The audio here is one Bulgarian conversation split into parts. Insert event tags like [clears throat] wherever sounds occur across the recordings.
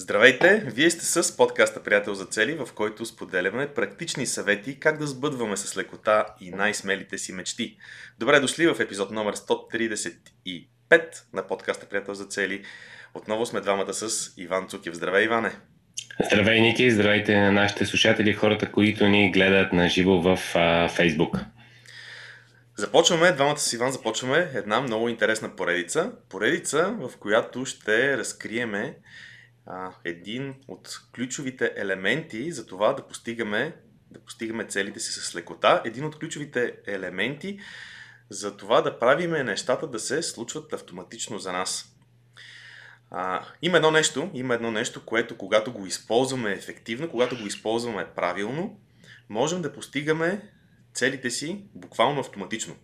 Здравейте! Вие сте с подкаста Приятел за цели, в който споделяме практични съвети как да сбъдваме с лекота и най-смелите си мечти. Добре дошли в епизод номер 135 на подкаста Приятел за цели. Отново сме двамата с Иван Цукев. Здравей, Иване! Здравей, Ники! Здравейте на нашите слушатели, хората, които ни гледат на живо в Фейсбук. Започваме, двамата с Иван започваме една много интересна поредица. Поредица, в която ще разкриеме а, един от ключовите елементи за това да постигаме, да постигаме целите си с лекота. Един от ключовите елементи за това да правиме нещата да се случват автоматично за нас. А, има едно нещо, има едно нещо, което когато го използваме ефективно, когато го използваме правилно, можем да постигаме целите си буквално автоматично.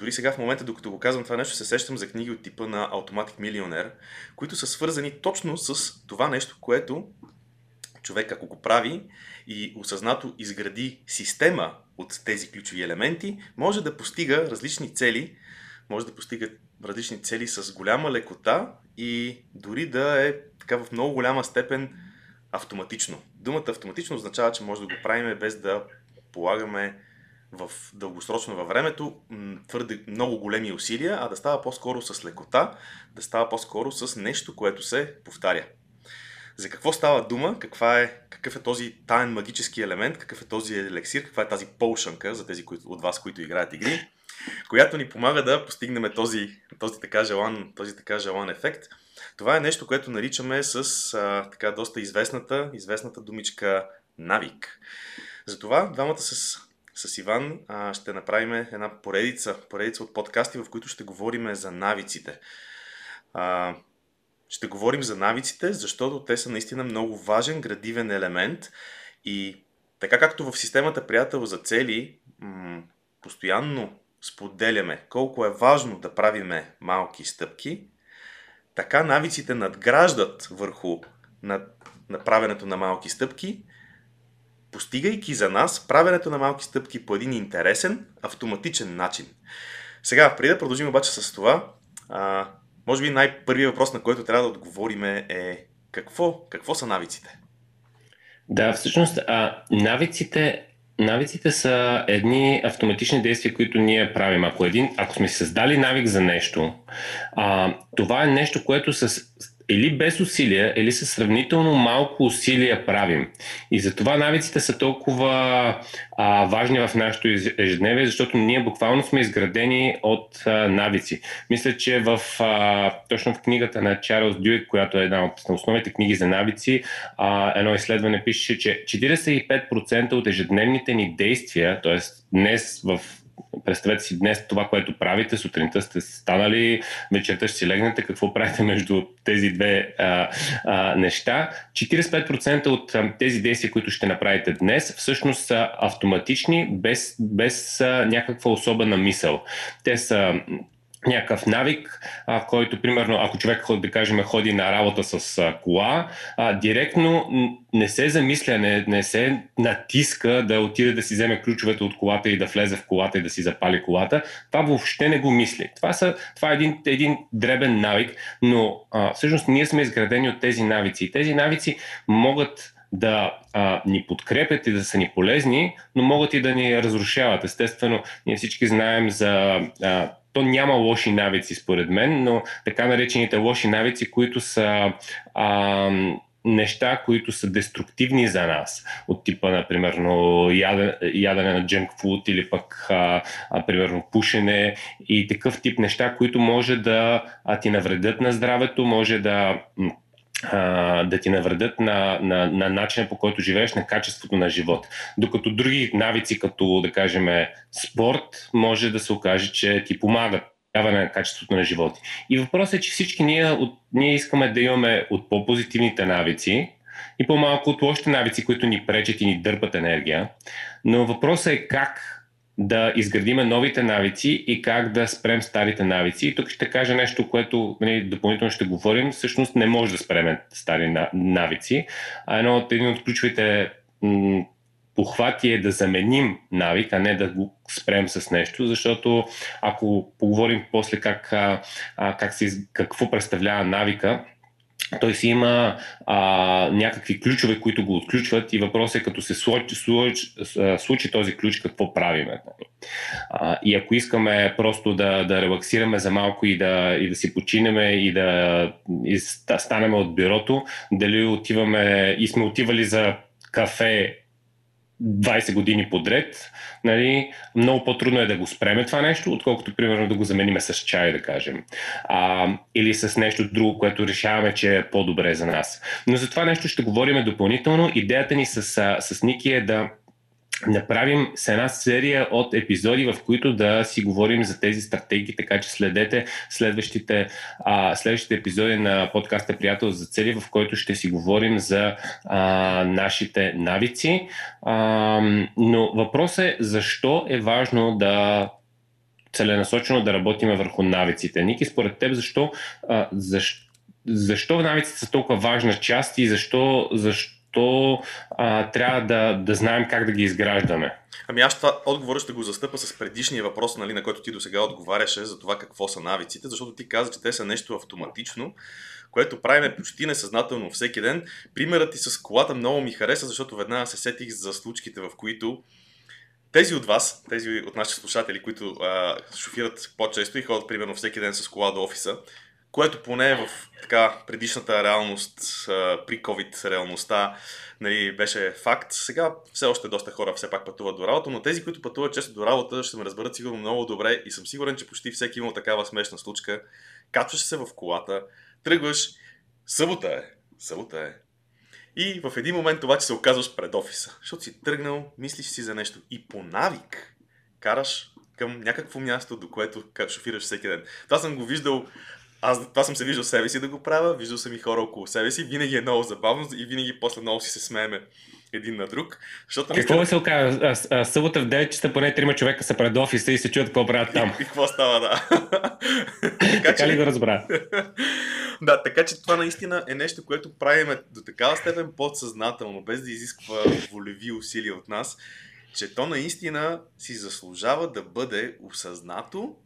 Дори сега в момента, докато го казвам това нещо, се сещам за книги от типа на Automatic Millionaire, които са свързани точно с това нещо, което човек, ако го прави и осъзнато изгради система от тези ключови елементи, може да постига различни цели, може да постига различни цели с голяма лекота и дори да е така в много голяма степен автоматично. Думата автоматично означава, че може да го правим без да полагаме в дългосрочно във времето твърде много големи усилия, а да става по-скоро с лекота, да става по-скоро с нещо, което се повтаря. За какво става дума? Каква е, какъв е този таен магически елемент? Какъв е този елексир? Каква е тази полшанка за тези от вас, които играят игри? Която ни помага да постигнем този, този, така, желан, този така желан ефект. Това е нещо, което наричаме с а, така доста известната, известната думичка навик. Затова двамата с с Иван а, ще направим една поредица, поредица от подкасти, в които ще говорим за навиците. А, ще говорим за навиците, защото те са наистина много важен градивен елемент и така както в системата Приятел за цели м- постоянно споделяме колко е важно да правиме малки стъпки, така навиците надграждат върху над направенето на малки стъпки постигайки за нас правенето на малки стъпки по един интересен, автоматичен начин. Сега, преди да продължим обаче с това, а, може би най-първият въпрос, на който трябва да отговорим е какво, какво са навиците? Да, всъщност а, навиците, навиците са едни автоматични действия, които ние правим. Ако, един, ако сме създали навик за нещо, а, това е нещо, което с или без усилия, или с сравнително малко усилия правим. И затова навиците са толкова а, важни в нашето ежедневие, защото ние буквално сме изградени от а, навици. Мисля, че в, а, точно в книгата на Чарлз Дюик, която е една от основните книги за навици, а, едно изследване пише, че 45% от ежедневните ни действия, т.е. днес в представете си днес това, което правите, сутринта сте станали, вечерта ще си легнете, какво правите между тези две а, а, неща. 45% от тези действия, които ще направите днес, всъщност са автоматични, без, без а, някаква особена мисъл. Те са някакъв навик, а, който, примерно, ако човек, да кажем, ходи на работа с а, кола, а, директно не се замисля, не, не се натиска да отиде да си вземе ключовете от колата и да влезе в колата и да си запали колата. Това въобще не го мисли. Това, са, това е един, един дребен навик, но а, всъщност ние сме изградени от тези навици. И тези навици могат да а, ни подкрепят и да са ни полезни, но могат и да ни разрушават. Естествено, ние всички знаем за а, то няма лоши навици, според мен, но така наречените лоши навици, които са а, неща, които са деструктивни за нас, от типа, например, ядене, ядене на дженк фуд или пък, а, а, примерно, пушене и такъв тип неща, които може да а, ти навредят на здравето, може да да ти навредят на, на, на начина по който живееш, на качеството на живот. Докато други навици, като да кажем спорт, може да се окаже, че ти помагат на качеството на живота. И въпросът е, че всички ние, от, ние искаме да имаме от по-позитивните навици и по-малко от лошите навици, които ни пречат и ни дърпат енергия. Но въпросът е как да изградиме новите навици и как да спрем старите навици. И тук ще кажа нещо, което нали, допълнително ще говорим. Всъщност не може да спреме стари навици. А едно от един от ключовите похвати е да заменим навик, а не да го спрем с нещо, защото ако поговорим после как, а, как се, какво представлява навика, той си има а, някакви ключове, които го отключват и въпросът е като се случи, случи, случи този ключ, какво правиме. А, и ако искаме просто да, да релаксираме за малко и да, и да си починеме и да, и станем от бюрото, дали отиваме и сме отивали за кафе 20 години подред, нали, много по-трудно е да го спреме това нещо, отколкото, примерно, да го замениме с чай, да кажем. А, или с нещо друго, което решаваме, че е по-добре за нас. Но за това нещо ще говорим допълнително. Идеята ни с, с Ники е да направим с една серия от епизоди, в които да си говорим за тези стратегии, така че следете следващите, а, следващите епизоди на подкаста Приятел за цели, в който ще си говорим за а, нашите навици. А, но въпросът е защо е важно да целенасочено да работиме върху навиците. Ники, според теб, защо, а, защо, защо навиците са толкова важна част и защо, защо то а, трябва да, да знаем как да ги изграждаме. Ами аз това отговора ще го застъпа с предишния въпрос, нали, на който ти до сега отговаряше за това какво са навиците, защото ти каза, че те са нещо автоматично, което правиме почти несъзнателно всеки ден. Примерът ти с колата много ми хареса, защото веднага се сетих за случките, в които тези от вас, тези от нашите слушатели, които а, шофират по-често и ходят примерно всеки ден с кола до офиса, което поне в така, предишната реалност, при COVID реалността, нали, беше факт. Сега все още доста хора все пак пътуват до работа, но тези, които пътуват често до работа, ще ме разберат сигурно много добре и съм сигурен, че почти всеки има такава смешна случка. Качваш се в колата, тръгваш, събота е, събота е. И в един момент обаче се оказваш пред офиса, защото си тръгнал, мислиш си за нещо и по навик караш към някакво място, до което шофираш всеки ден. Това съм го виждал аз това съм се виждал себе си да го правя, виждал съм и хора около себе си, винаги е много забавно и винаги после много си се смееме един на друг. Защото, какво наистина... се оказа? Събота в 9 часа поне трима човека са пред офиса и се чуят какво правят там. И, и какво става, да. така, [laughs] така ли го разбра? [laughs] да, така че това наистина е нещо, което правиме до такава степен подсъзнателно, без да изисква волеви усилия от нас, че то наистина си заслужава да бъде осъзнато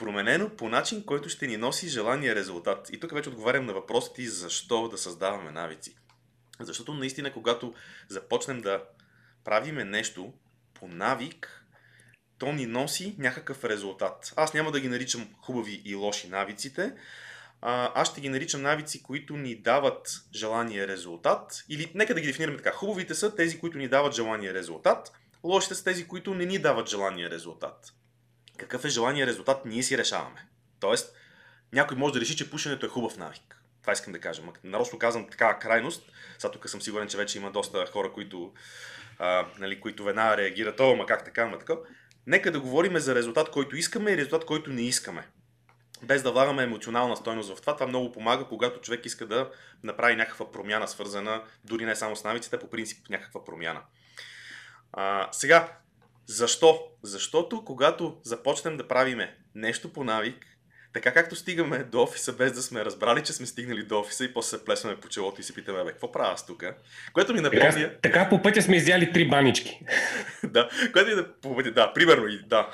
променено по начин, който ще ни носи желания резултат. И тук вече отговарям на въпросите защо да създаваме навици. Защото наистина, когато започнем да правиме нещо по навик, то ни носи някакъв резултат. Аз няма да ги наричам хубави и лоши навиците, а, аз ще ги наричам навици, които ни дават желания резултат. Или нека да ги дефинираме така. Хубавите са тези, които ни дават желания резултат. Лошите са тези, които не ни дават желания резултат какъв е желания резултат, ние си решаваме. Тоест, някой може да реши, че пушенето е хубав навик. Това искам да кажа. Нарочно казвам такава крайност. Сега тук съм сигурен, че вече има доста хора, които, а, нали, които веднага реагират, о, ма как така, ма така. Нека да говорим за резултат, който искаме и резултат, който не искаме. Без да влагаме емоционална стойност в това. Това много помага, когато човек иска да направи някаква промяна, свързана дори не само с навиците, по принцип някаква промяна. А, сега, защо? Защото когато започнем да правиме нещо по навик, така както стигаме до офиса без да сме разбрали, че сме стигнали до офиса и после се плесваме по челото и се питаме, бе, какво правя аз тук? Което ми напомня... Така, така по пътя сме изяли три банички. [laughs] да, което ми по пътя, да, примерно и да.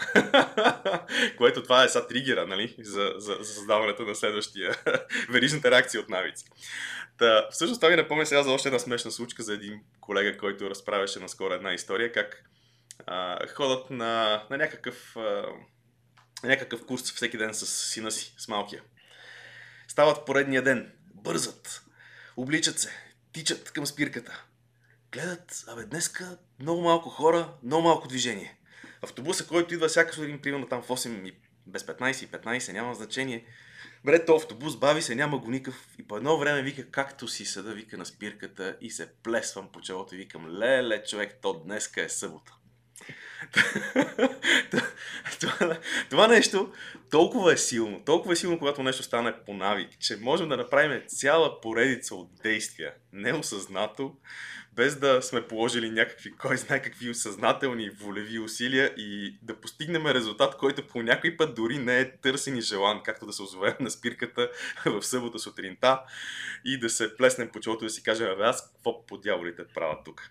[laughs] което това е са тригера, нали, за, за, за създаването на следващия [laughs] верижната реакция от навици. Та, всъщност това ми напомня сега за още една смешна случка за един колега, който разправяше наскоро една история, как ходят на, на някакъв, а, някакъв курс всеки ден с сина си, с малкия. Стават поредния ден, бързат, обличат се, тичат към спирката. Гледат, абе днеска много малко хора, много малко движение. Автобуса, който идва всяка сутрин, примерно там в 8 и без 15 и 15, няма значение. Бре, то автобус бави се, няма го никакъв. И по едно време вика, както си седа, вика на спирката и се плесвам по челото и викам, леле, човек, то днеска е събота [laughs] това, това нещо толкова е силно, толкова е силно, когато нещо стане по навик, че можем да направим цяла поредица от действия, неосъзнато, без да сме положили някакви, кой знае какви съзнателни волеви усилия и да постигнем резултат, който по някой път дори не е търсен и желан, както да се озовем на спирката [laughs] в събота сутринта и да се плеснем по челото и да си кажем, аз какво по дяволите правя тук.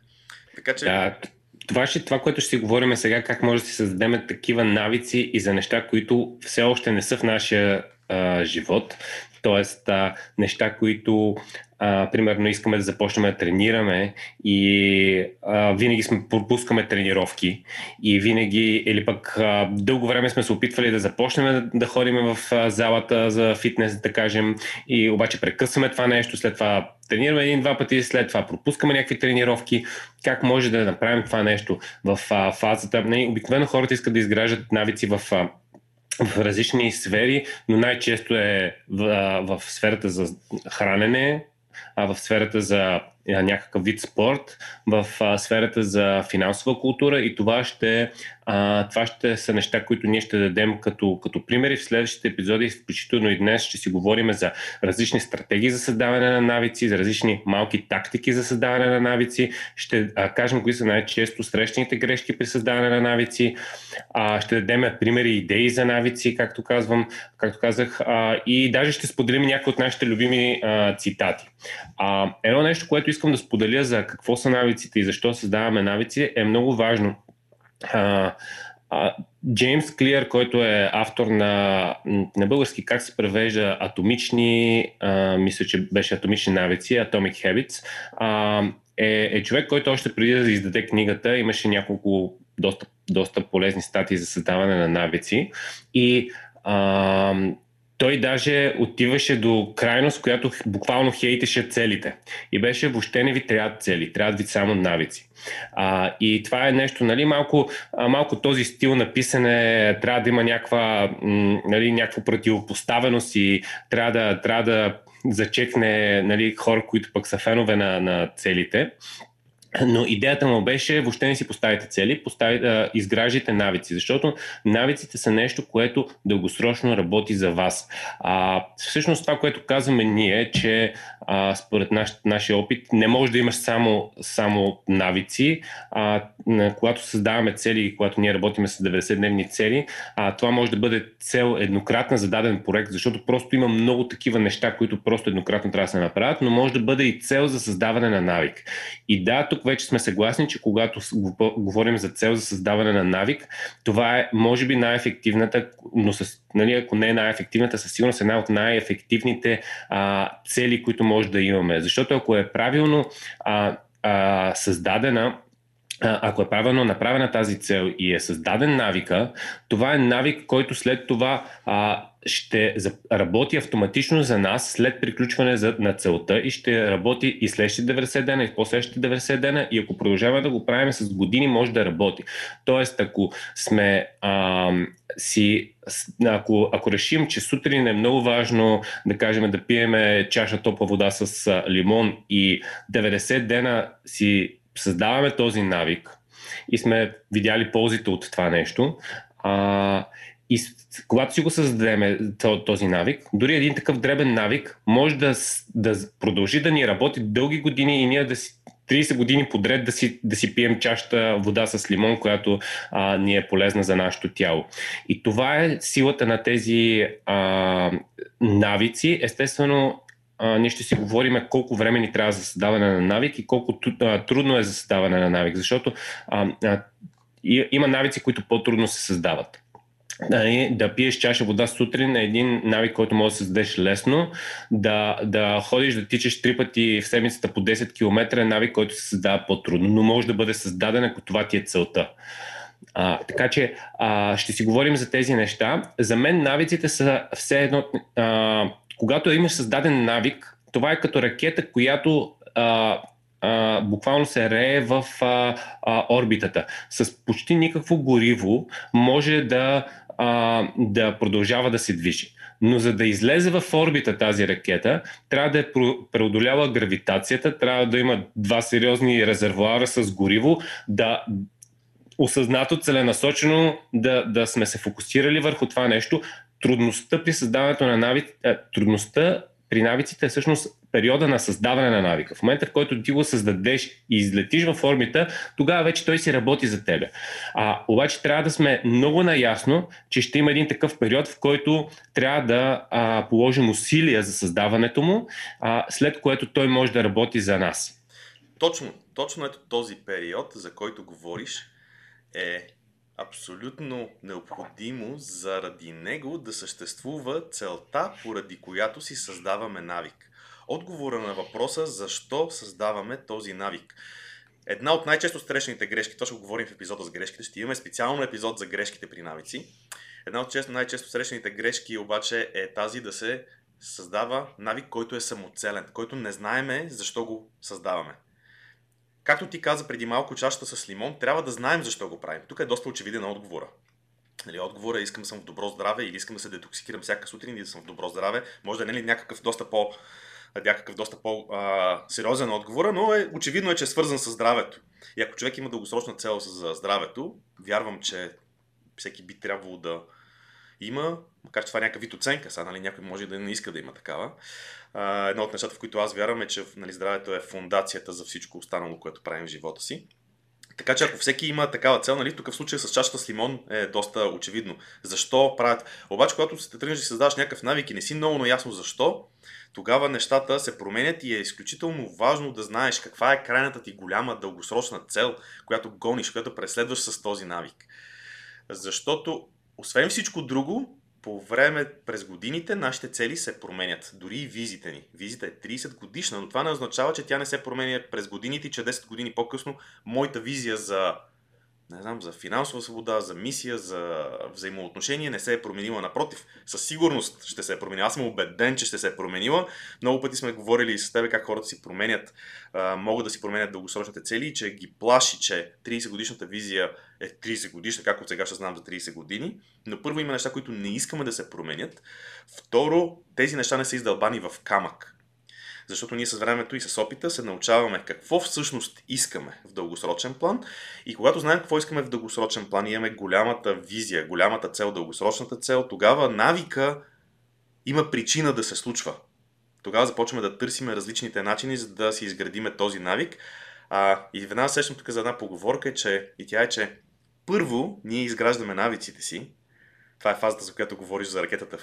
Така че... Да, това, ще, това, което ще си говорим сега, как може да си създадем такива навици и за неща, които все още не са в нашия а, живот. А, неща, които а, примерно искаме да започнем да тренираме и а, винаги сме пропускаме тренировки и винаги, или пък а, дълго време сме се опитвали да започнем да, ходим в а, залата за фитнес, да кажем, и обаче прекъсваме това нещо, след това тренираме един-два пъти, след това пропускаме някакви тренировки. Как може да направим това нещо в а, фазата? Не, обикновено хората искат да изграждат навици в а, в различни сфери, но най-често е в, в сферата за хранене, а в сферата за някакъв вид спорт, в сферата за финансова култура и това ще а, това ще са неща, които ние ще дадем като, като примери в следващите епизоди, включително и днес ще си говорим за различни стратегии за създаване на навици, за различни малки тактики за създаване на навици. Ще а, кажем кои са най-често срещаните грешки при създаване на навици. А, ще дадем примери и идеи за навици, както казвам, както казах, а, и даже ще споделим някои от нашите любими а, цитати. А, едно нещо, което искам да споделя за какво са навиците и защо създаваме навици е много важно Джеймс Клиер, който е автор на, на български как се превежда атомични, а, мисля, че беше атомични навици, Atomic Habits, а, е, е човек, който още преди да издаде книгата имаше няколко доста, доста полезни статии за създаване на навици. И а, той даже отиваше до крайност, която буквално хейтеше целите. И беше, въобще не ви трябват цели, трябват ви само навици. А, и това е нещо, нали, малко, малко този стил на писане трябва да има някаква, нали, някаква противопоставеност и трябва да, трябва да зачекне нали, хора, които пък са фенове на, на целите. Но идеята му беше, въобще не си поставите цели, постави, изграждайте навици, защото навиците са нещо, което дългосрочно работи за вас. А, всъщност това, което казваме ние, че а, според наш, нашия опит не може да имаш само, само навици. А, когато създаваме цели когато ние работиме с 90-дневни цели, а, това може да бъде цел еднократна за даден проект, защото просто има много такива неща, които просто еднократно трябва да се направят, но може да бъде и цел за създаване на навик. И да, тук вече сме съгласни, че когато говорим за цел за създаване на навик, това е, може би, най-ефективната, но с, нали, ако не е най-ефективната, със сигурност една от най-ефективните а, цели, които може да имаме. Защото ако е правилно а, а, създадена, ако е правилно направена тази цел и е създаден навика, това е навик, който след това а, ще работи автоматично за нас след приключване за, на целта и ще работи и следващите 90 дена, и последващите 90 дена и ако продължаваме да го правим с години, може да работи. Тоест, ако сме а, си, ако, ако решим, че сутрин е много важно да кажем да пиеме чаша топла вода с лимон и 90 дена си създаваме този навик и сме видяли ползите от това нещо, а, и когато си го създадем този навик, дори един такъв дребен навик може да, да продължи да ни работи дълги години и ние да си 30 години подред да си, да си пием чашата вода с лимон, която а, ни е полезна за нашето тяло. И това е силата на тези а, навици. Естествено, а, ние ще си говорим колко време ни трябва за създаване на навик и колко трудно е за създаване на навик, защото а, а, има навици, които по-трудно се създават. Да, да пиеш чаша вода сутрин е един навик, който може да създадеш лесно. Да, да ходиш да тичаш три пъти в седмицата по 10 км е навик, който се създава по-трудно, но може да бъде създаден, ако това ти е целта. А, така че а, ще си говорим за тези неща. За мен навиците са все едно. А, когато имаш създаден навик, това е като ракета, която а, а, буквално се рее в а, а, орбитата. С почти никакво гориво може да а, да продължава да се движи. Но за да излезе в орбита тази ракета, трябва да е преодолява гравитацията, трябва да има два сериозни резервуара с гориво, да осъзнато, целенасочено да, да сме се фокусирали върху това нещо. Трудността при създаването на навици, трудността при навиците е всъщност периода на създаване на навика. В момента, в който ти го създадеш и излетиш в формите, тогава вече той си работи за тебе. А, обаче трябва да сме много наясно, че ще има един такъв период, в който трябва да а, положим усилия за създаването му, а, след което той може да работи за нас. Точно, точно ето този период, за който говориш, е абсолютно необходимо заради него да съществува целта, поради която си създаваме навик. Отговора на въпроса защо създаваме този навик. Една от най-често срещаните грешки, това ще говорим в епизода с грешките, ще имаме специално епизод за грешките при навици. Една от често, най-често срещаните грешки обаче е тази да се създава навик, който е самоцелен, който не знаеме защо го създаваме. Както ти каза преди малко чашата с лимон, трябва да знаем защо го правим. Тук е доста очевиден отговора. Нали, отговора е искам съм в добро здраве или искам да се детоксикирам всяка сутрин и да съм в добро здраве. Може да е нали, някакъв доста по някакъв доста по-сериозен отговор, но е, очевидно е, че е свързан с здравето. И ако човек има дългосрочна цел за здравето, вярвам, че всеки би трябвало да има, макар че това е някакъв вид оценка, сега нали, някой може да не иска да има такава. А, едно от нещата, в които аз вярвам е, че нали, здравето е фундацията за всичко останало, което правим в живота си. Така че ако всеки има такава цел, нали, тук в случая с чашата с лимон е доста очевидно. Защо правят? Обаче, когато се тръгнеш да създаваш някакъв навик и не си много наясно защо, тогава нещата се променят и е изключително важно да знаеш каква е крайната ти голяма дългосрочна цел, която гониш, която преследваш с този навик. Защото, освен всичко друго, по време през годините нашите цели се променят. Дори и визите ни. Визита е 30 годишна, но това не означава, че тя не се променя през годините, че 10 години по-късно моята визия за не знам, за финансова свобода, за мисия, за взаимоотношение не се е променила. Напротив, със сигурност ще се е променила. Аз съм убеден, че ще се е променила. Много пъти сме говорили с тебе как хората си променят, могат да си променят дългосрочните цели че ги плаши, че 30 годишната визия е 30 годишна, както сега ще знам за 30 години. Но първо има неща, които не искаме да се променят. Второ, тези неща не са издълбани в камък. Защото ние с времето и с опита се научаваме какво всъщност искаме в дългосрочен план. И когато знаем какво искаме в дългосрочен план имаме голямата визия, голямата цел, дългосрочната цел, тогава навика има причина да се случва. Тогава започваме да търсиме различните начини, за да си изградиме този навик. А, и веднага сещам тук за една поговорка, че, и тя е, че първо ние изграждаме навиците си. Това е фазата, за която говориш за ракетата.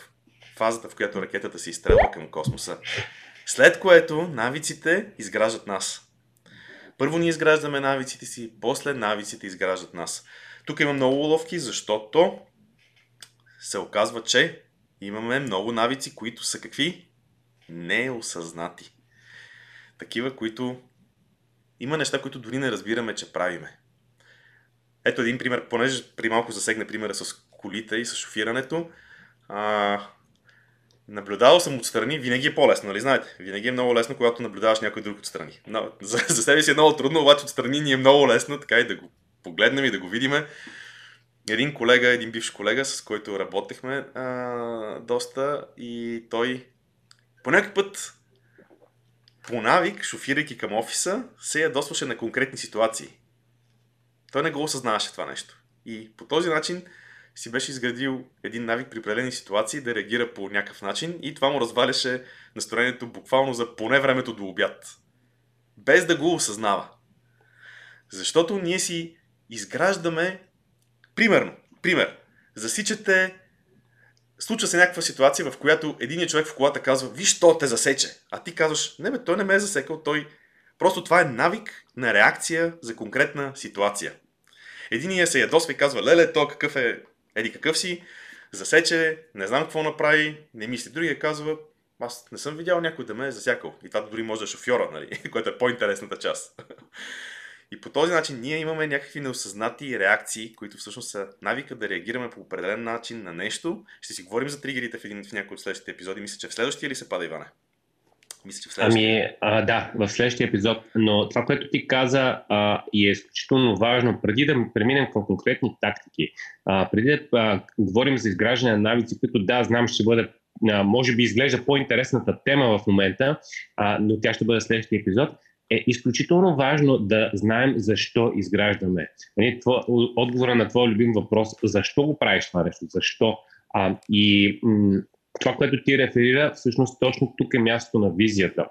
Фазата, в която ракетата се изстрелва към космоса. След което навиците изграждат нас. Първо ние изграждаме навиците си, после навиците изграждат нас. Тук има много уловки, защото се оказва, че имаме много навици, които са какви? Неосъзнати. Такива, които има неща, които дори не разбираме, че правиме. Ето един пример, понеже при малко засегне примера с колите и с шофирането. А, Наблюдавал съм отстрани, винаги е по-лесно, нали знаете? Винаги е много лесно, когато наблюдаваш някой друг отстрани. Но, [laughs] за, за себе си е много трудно, обаче отстрани ни е много лесно, така и да го погледнем и да го видиме. Един колега, един бивш колега, с който работехме а, доста и той по някакъв път по навик, шофирайки към офиса, се ядосваше на конкретни ситуации. Той не го осъзнаваше това нещо. И по този начин си беше изградил един навик при определени ситуации да реагира по някакъв начин и това му разваляше настроението буквално за поне времето до обяд. Без да го осъзнава. Защото ние си изграждаме, примерно, пример, засичате, случва се някаква ситуация, в която един човек в колата казва, виж, то те засече. А ти казваш, не бе, той не ме е засекал, той... Просто това е навик на реакция за конкретна ситуация. Единия се ядосва и казва, леле, то какъв е еди какъв си, засече, не знам какво направи, не мисли. Другия казва, аз не съм видял някой да ме е засякал. И това дори може да шофьора, нали? [laughs] което е по-интересната част. И по този начин ние имаме някакви неосъзнати реакции, които всъщност са навика да реагираме по определен начин на нещо. Ще си говорим за тригерите в, един, в някои от следващите епизоди. Мисля, че в следващия ли се пада, Иване? Мисля, че в следващия. Ами, а, да, в следващия епизод. Но това, което ти каза а, и е изключително важно, преди да преминем към конкретни тактики, а, преди да а, говорим за изграждане на навици, които да, знам, ще бъде а, може би изглежда по-интересната тема в момента, а, но тя ще бъде следващия епизод, е изключително важно да знаем защо изграждаме. Нали, отговора на твой любим въпрос, защо го правиш това нещо, защо? А, и м- това, което ти реферира, всъщност точно тук е мястото на визията.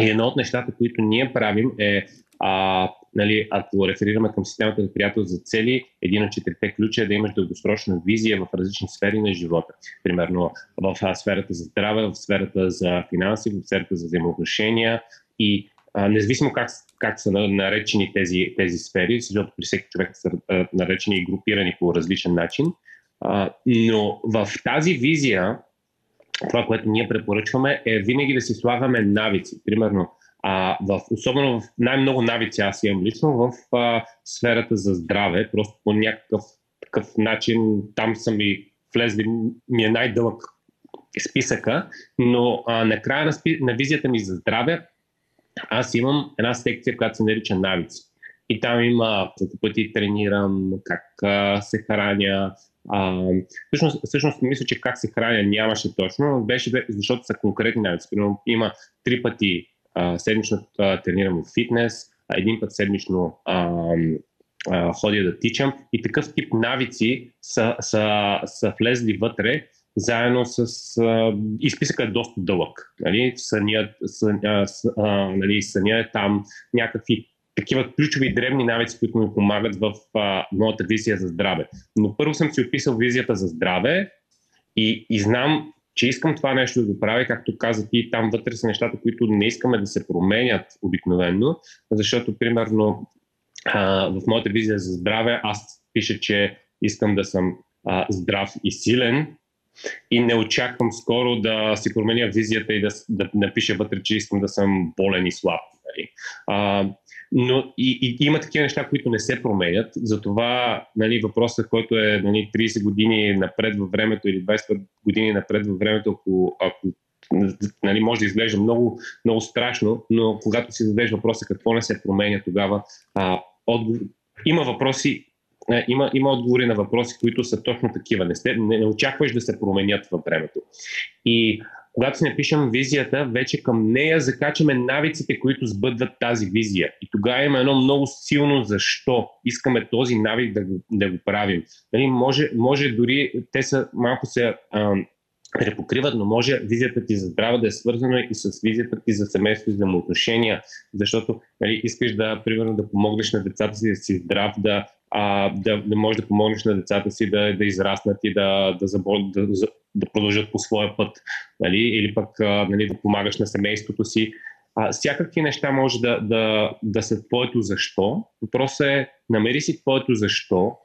И едно от нещата, които ние правим е, а, нали, ако реферираме към системата за приятел за цели, един от четирите ключа е да имаш дългосрочна визия в различни сфери на живота. Примерно в сферата за здраве, в сферата за финанси, в сферата за взаимоотношения и а, независимо как как са наречени тези, тези сфери, защото при всеки човек са наречени и групирани по различен начин. А, но в тази визия, това, което ние препоръчваме, е винаги да си слагаме навици. Примерно, а, в, особено в най-много навици аз имам лично в а, сферата за здраве, просто по някакъв такъв начин там съм и влезли, ми е най-дълъг списъка, но а, накрая на, спи, на визията ми за здраве аз имам една секция, която се нарича навици. И там има колко пъти тренирам, как а, се храня. А, всъщност, всъщност, мисля, че как се храня нямаше точно, беше, защото са конкретни навици. Има три пъти а, седмично а, тренирам фитнес, а един път седмично а, а, ходя да тичам и такъв тип навици са, са, са влезли вътре заедно с... А, и списъкът е доста дълъг. Нали? Съня, съня, а, нали, съня е там някакви такива ключови древни навици, които ми помагат в а, моята визия за здраве. Но първо съм си описал визията за здраве и, и знам, че искам това нещо да го правя, както каза ти, там вътре са нещата, които не искаме да се променят обикновенно, защото, примерно, а, в моята визия за здраве аз пиша, че искам да съм а, здрав и силен, и не очаквам скоро да си променя визията и да, да напиша вътре, че искам да съм болен и слаб. Нали. А, но и, и, има такива неща, които не се променят. Затова нали, въпросът, който е нали, 30 години напред във времето или 20 години напред във времето, ако, ако нали, може да изглежда много, много страшно, но когато си зададеш въпроса какво не се променя тогава, а, отговор... има въпроси, е, има, има отговори на въпроси, които са точно такива. Не, сте, не, не очакваш да се променят във времето. И когато си напишем визията, вече към нея закачаме навиците, които сбъдват тази визия. И тогава има едно много силно защо искаме този навик да го, да го правим. Нали, може, може дори, те са малко се а, препокриват, но може визията ти за здраве да е свързана и с визията ти за семейство и взаимоотношения, защото нали, искаш да, примерно, да помогнеш на децата си да си здрав, да, а, да, да можеш да помогнеш на децата си да, да израснат и да, да, забол, да, да продължат по своя път, нали, или пък а, нали, да помагаш на семейството си. А, всякакви неща може да, да, да са твоето защо. Въпросът е, намери си твоето защо,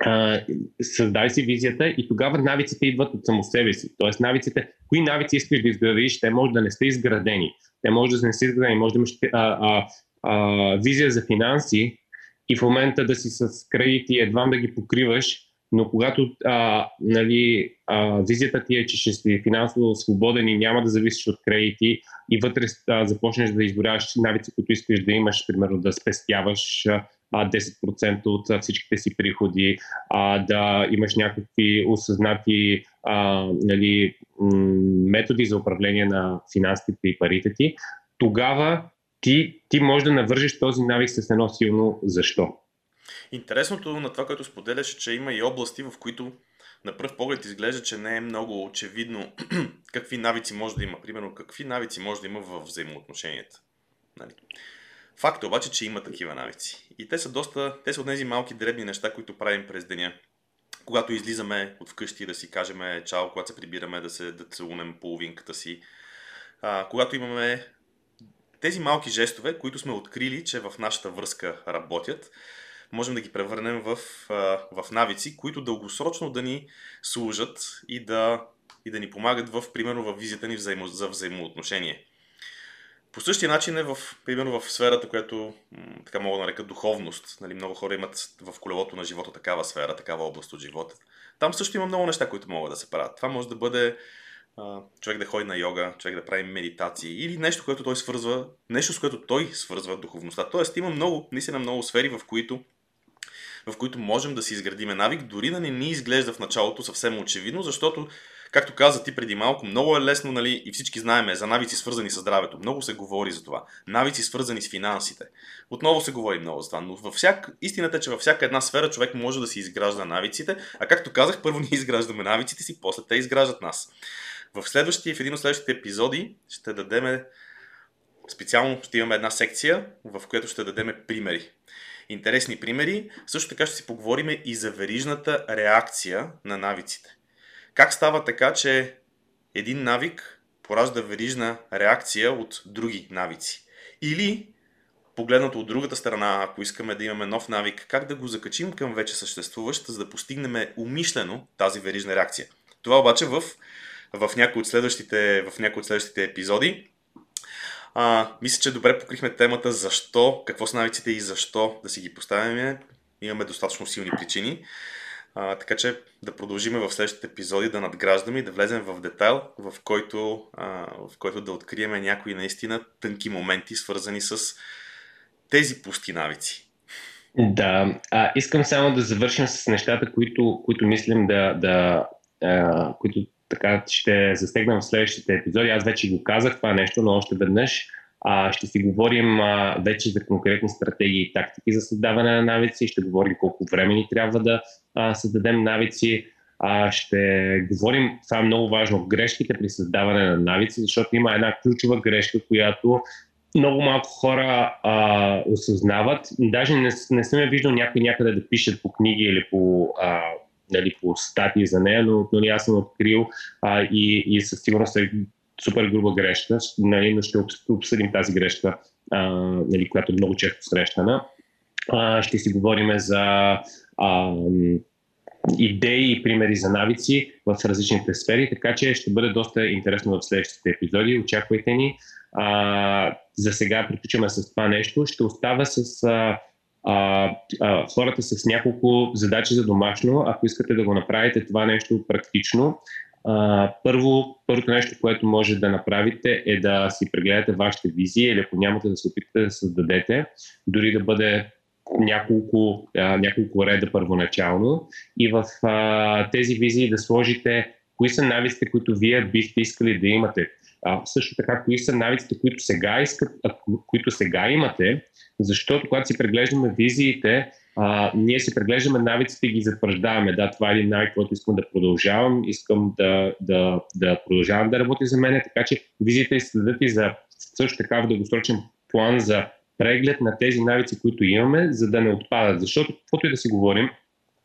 а, създай си визията и тогава навиците идват от само себе си. Тоест навиците, кои навици искаш да изградиш, те може да не са изградени. Те може да не са изградени, може да имаш а, а, а, визия за финанси и в момента да си с кредити едва да ги покриваш, но когато а, нали, а, визията ти е, че ще си финансово свободен и няма да зависиш от кредити и вътре а, започнеш да изборяваш навици, които искаш да имаш, примерно да спестяваш, а, 10% от всичките си приходи, а, да имаш някакви осъзнати а, нали, методи за управление на финансите и парите ти, тогава ти, ти можеш да навържиш този навик с едно силно защо. Интересното на това, което споделяш, е, че има и области, в които на пръв поглед изглежда, че не е много очевидно [clears throat] какви навици може да има. Примерно, какви навици може да има в взаимоотношенията. Нали? Факт е обаче, че има такива навици. И те са доста, те са от тези малки дребни неща, които правим през деня. Когато излизаме от вкъщи да си кажем чао, когато се прибираме да се да целунем половинката си. А, когато имаме тези малки жестове, които сме открили, че в нашата връзка работят, можем да ги превърнем в, в навици, които дългосрочно да ни служат и да, и да ни помагат в, примерно, в визията ни взаимо, за взаимоотношение. По същия начин е в, примерно в сферата, която така мога да нарека духовност. Нали, много хора имат в колелото на живота такава сфера, такава област от живота. Там също има много неща, които могат да се правят. Това може да бъде човек да ходи на йога, човек да прави медитации или нещо, което той свързва, нещо с което той свързва духовността. Тоест има много, наистина много сфери, в които в които можем да си изградиме навик, дори да не ни изглежда в началото съвсем очевидно, защото Както каза ти преди малко, много е лесно, нали, и всички знаеме за навици свързани с здравето. Много се говори за това. Навици свързани с финансите. Отново се говори много за това. Но във всяк... истината е, че във всяка една сфера човек може да си изгражда навиците. А както казах, първо [laughs] ние изграждаме навиците си, после те изграждат нас. В следващия, в един от следващите епизоди ще дадем специално ще имаме една секция, в която ще дадем примери. Интересни примери. Също така ще си поговорим и за верижната реакция на навиците. Как става така, че един навик поражда верижна реакция от други навици? Или погледнато от другата страна, ако искаме да имаме нов навик, как да го закачим към вече съществуващ, за да постигнем умишлено тази верижна реакция. Това обаче в, в, някои, от следващите, в някои от следващите епизоди. А, мисля, че добре покрихме темата защо, какво са навиците и защо да си ги поставяме. Имаме достатъчно силни причини. А, така че да продължим в следващите епизоди да надграждаме и да влезем в детайл, в който, а, в който да открием някои наистина тънки моменти, свързани с тези пусти навици. Да, а, искам само да завършим с нещата, които, които мислим да, да а, които така ще застегнем в следващите епизоди. Аз вече го казах това нещо, но още веднъж а, ще си говорим а, вече за конкретни стратегии и тактики за създаване на навици. Ще говорим колко време ни трябва да а, създадем навици. А, ще говорим, това е много важно, грешките при създаване на навици, защото има една ключова грешка, която много малко хора а, осъзнават. Даже не, не съм я виждал някой някъде да пишат по книги или по, а, нали, по статии за нея, но нали, аз съм открил а, и, и със сигурност е супер груба грешка, нали, но ще обсъдим тази грешка, а, нали, която е много често срещана. А, ще си говорим за а, идеи и примери за навици в различните сфери, така че ще бъде доста интересно в следващите епизоди. Очаквайте ни. А, за сега приключваме с това нещо. Ще остава с а, а, а, хората с няколко задачи за домашно. Ако искате да го направите това нещо практично, а, първо, първото нещо, което може да направите е да си прегледате вашите визии или ако нямате да се опитате да създадете, дори да бъде няколко, а, няколко реда първоначално и в а, тези визии да сложите кои са навиците, които вие бихте искали да имате. А, също така, кои са навиците, които сега, искат, а, които сега имате, защото когато си преглеждаме визиите, а, ние си преглеждаме навиците и ги затвърждаваме. Да, това е един навик, който искам да продължавам, искам да, да, да продължавам да работи за мен, така че визиите се дадат и за също така в дългосрочен план за преглед на тези навици, които имаме, за да не отпадат. Защото, каквото и да си говорим,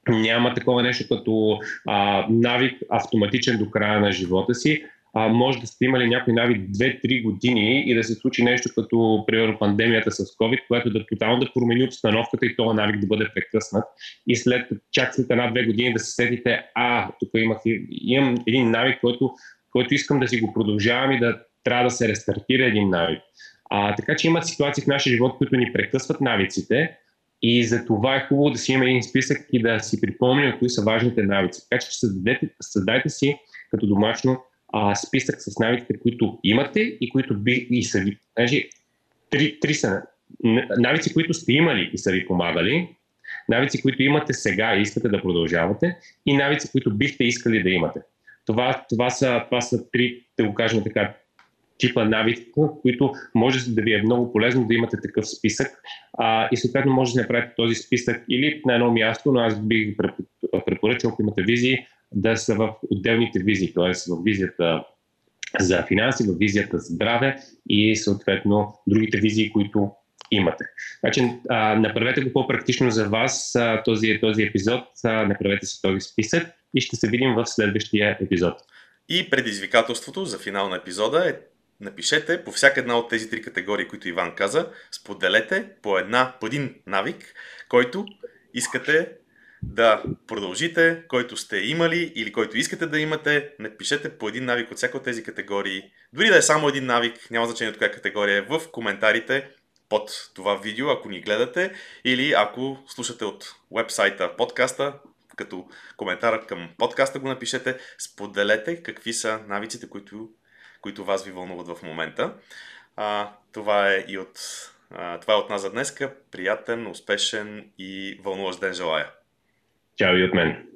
няма такова нещо като а, навик автоматичен до края на живота си а, може да сте имали някой навик 2-3 години и да се случи нещо като, примерно, пандемията с COVID, което да тотално да промени обстановката и този навик да бъде прекъснат. И след, чак след една-две години да се сетите, а, тук имах, имам един навик, който, който искам да си го продължавам и да трябва да се рестартира един навик. А, така че има ситуации в нашия живот, които ни прекъсват навиците, и за това е хубаво да си имаме един списък и да си припомним кои са важните навици. Така че създадете, създайте си като домашно а, списък с навиците, които имате и които би и са ви. Значи, три, три са навици, които сте имали и са ви помагали, навици, които имате сега и искате да продължавате, и навици, които бихте искали да имате. Това, това, са, това са три, да го кажем така, типа навици, които може да ви е много полезно да имате такъв списък а, и съответно може да направите този списък или на едно място, но аз бих препоръчал, ако имате визии, да са в отделните визии, т.е. в визията за финанси, в визията за здраве и съответно другите визии, които имате. Значи, а, направете го по-практично за вас а, този, този епизод, а, направете си този списък и ще се видим в следващия епизод. И предизвикателството за финал на епизода е напишете по всяка една от тези три категории, които Иван каза, споделете по, една, по един навик, който искате да продължите, който сте имали или който искате да имате, напишете по един навик от всяка от тези категории. Дори да е само един навик, няма значение от коя категория е, в коментарите под това видео, ако ни гледате, или ако слушате от вебсайта подкаста, като коментар към подкаста го напишете, споделете какви са навиците, които, които вас ви вълнуват в момента. А, това е и от, а, това е от нас за днеска. Приятен, успешен и вълнуващ ден желая! Чао и от мен.